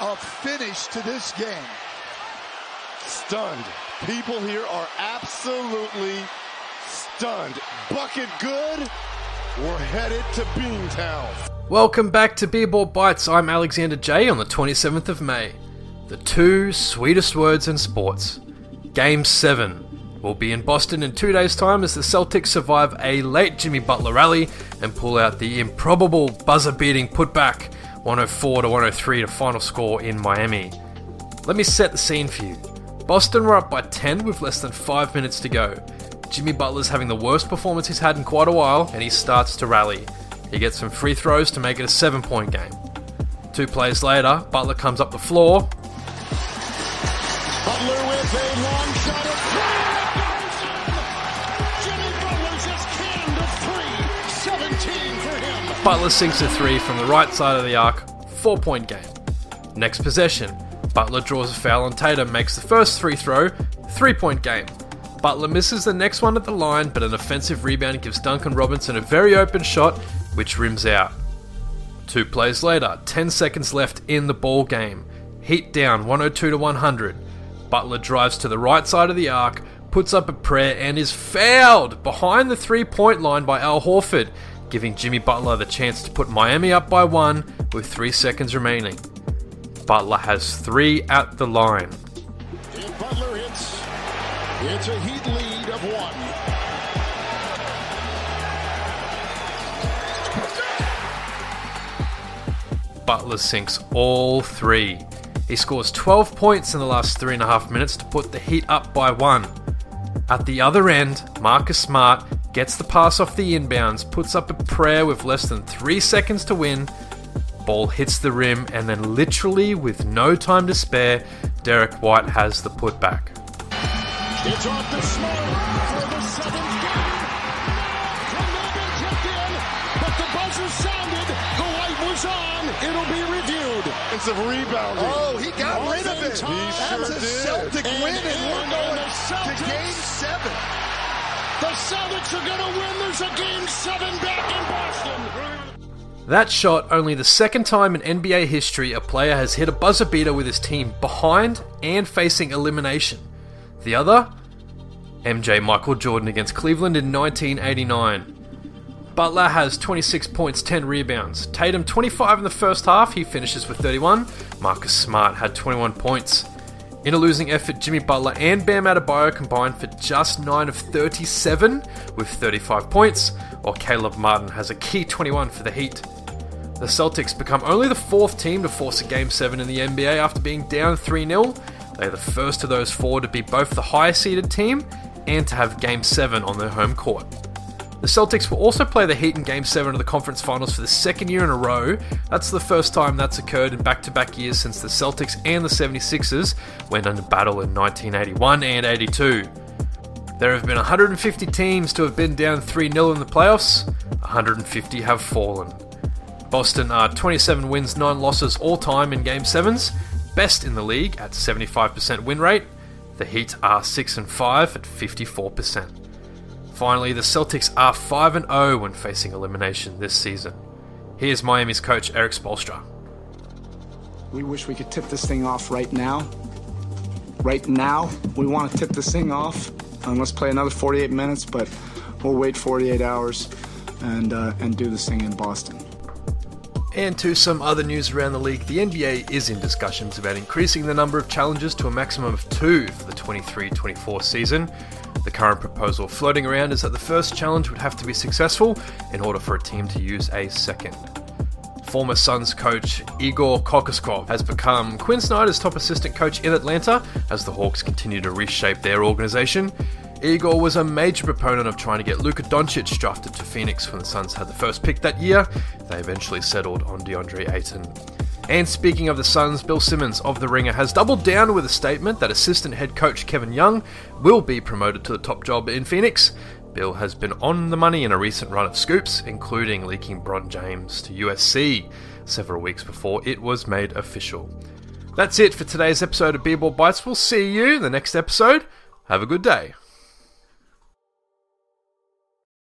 a finish to this game. Stunned. People here are absolutely stunned. Bucket good. We're headed to Beantown. Welcome back to Beerball Bites. I'm Alexander J on the 27th of May. The two sweetest words in sports. Game 7 will be in Boston in two days' time as the Celtics survive a late Jimmy Butler rally and pull out the improbable buzzer beating putback 104 to 103 to final score in Miami. Let me set the scene for you. Boston were up by 10 with less than 5 minutes to go. Jimmy Butler's having the worst performance he's had in quite a while, and he starts to rally. He gets some free throws to make it a 7 point game. Two plays later, Butler comes up the floor. Butler with a long shot three. Butler sinks a three from the right side of the arc, 4 point game. Next possession, Butler draws a foul on Tatum, makes the first free throw, 3 point game. Butler misses the next one at the line, but an offensive rebound gives Duncan Robinson a very open shot, which rims out. Two plays later, 10 seconds left in the ball game. Heat down 102 to 100. Butler drives to the right side of the arc, puts up a prayer, and is fouled behind the three point line by Al Horford, giving Jimmy Butler the chance to put Miami up by one with three seconds remaining. Butler has three at the line. If Butler hits, it's a Heat lead of one. Butler sinks all three. He scores 12 points in the last three and a half minutes to put the Heat up by one. At the other end, Marcus Smart gets the pass off the inbounds, puts up a prayer with less than three seconds to win. Ball hits the rim, and then, literally with no time to spare, Derrick White has the putback. It's off to Smart for the seventh game. Could not be tipped in, but the buzzer sounded. The light was on. It'll be reviewed. Offensive rebounding. Oh, he got All rid of it. time. He That's sure a did. Celtic And win, and in, we're going to Celtics- Game Seven. The Celtics are going to win. There's a game seven back in Boston. That shot, only the second time in NBA history a player has hit a buzzer beater with his team behind and facing elimination. The other? MJ Michael Jordan against Cleveland in 1989. Butler has 26 points, 10 rebounds. Tatum 25 in the first half, he finishes with 31. Marcus Smart had 21 points. In a losing effort, Jimmy Butler and Bam Adebayo combined for just 9 of 37 with 35 points, while Caleb Martin has a key 21 for the Heat. The Celtics become only the fourth team to force a Game 7 in the NBA after being down 3 0. They are the first of those four to be both the higher seeded team and to have Game 7 on their home court. The Celtics will also play the Heat in Game 7 of the conference finals for the second year in a row. That's the first time that's occurred in back to back years since the Celtics and the 76ers went into battle in 1981 and 82. There have been 150 teams to have been down 3 0 in the playoffs, 150 have fallen. Boston are 27 wins, 9 losses all time in Game 7s, best in the league at 75% win rate. The Heat are 6 and 5 at 54%. Finally, the Celtics are 5 and 0 when facing elimination this season. Here's Miami's coach Erik Spoelstra. We wish we could tip this thing off right now. Right now, we want to tip this thing off. And let's play another 48 minutes, but we'll wait 48 hours and uh, and do this thing in Boston. And to some other news around the league, the NBA is in discussions about increasing the number of challenges to a maximum of two for the 23 24 season. The current proposal floating around is that the first challenge would have to be successful in order for a team to use a second. Former Suns coach Igor Kokoskov has become Quin Snyder's top assistant coach in Atlanta as the Hawks continue to reshape their organization. Igor was a major proponent of trying to get Luka Doncic drafted to Phoenix when the Suns had the first pick that year. They eventually settled on DeAndre Ayton. And speaking of the Suns, Bill Simmons of The Ringer has doubled down with a statement that assistant head coach Kevin Young will be promoted to the top job in Phoenix. Bill has been on the money in a recent run of scoops, including leaking Bron James to USC several weeks before it was made official. That's it for today's episode of Beerball Bites. We'll see you in the next episode. Have a good day.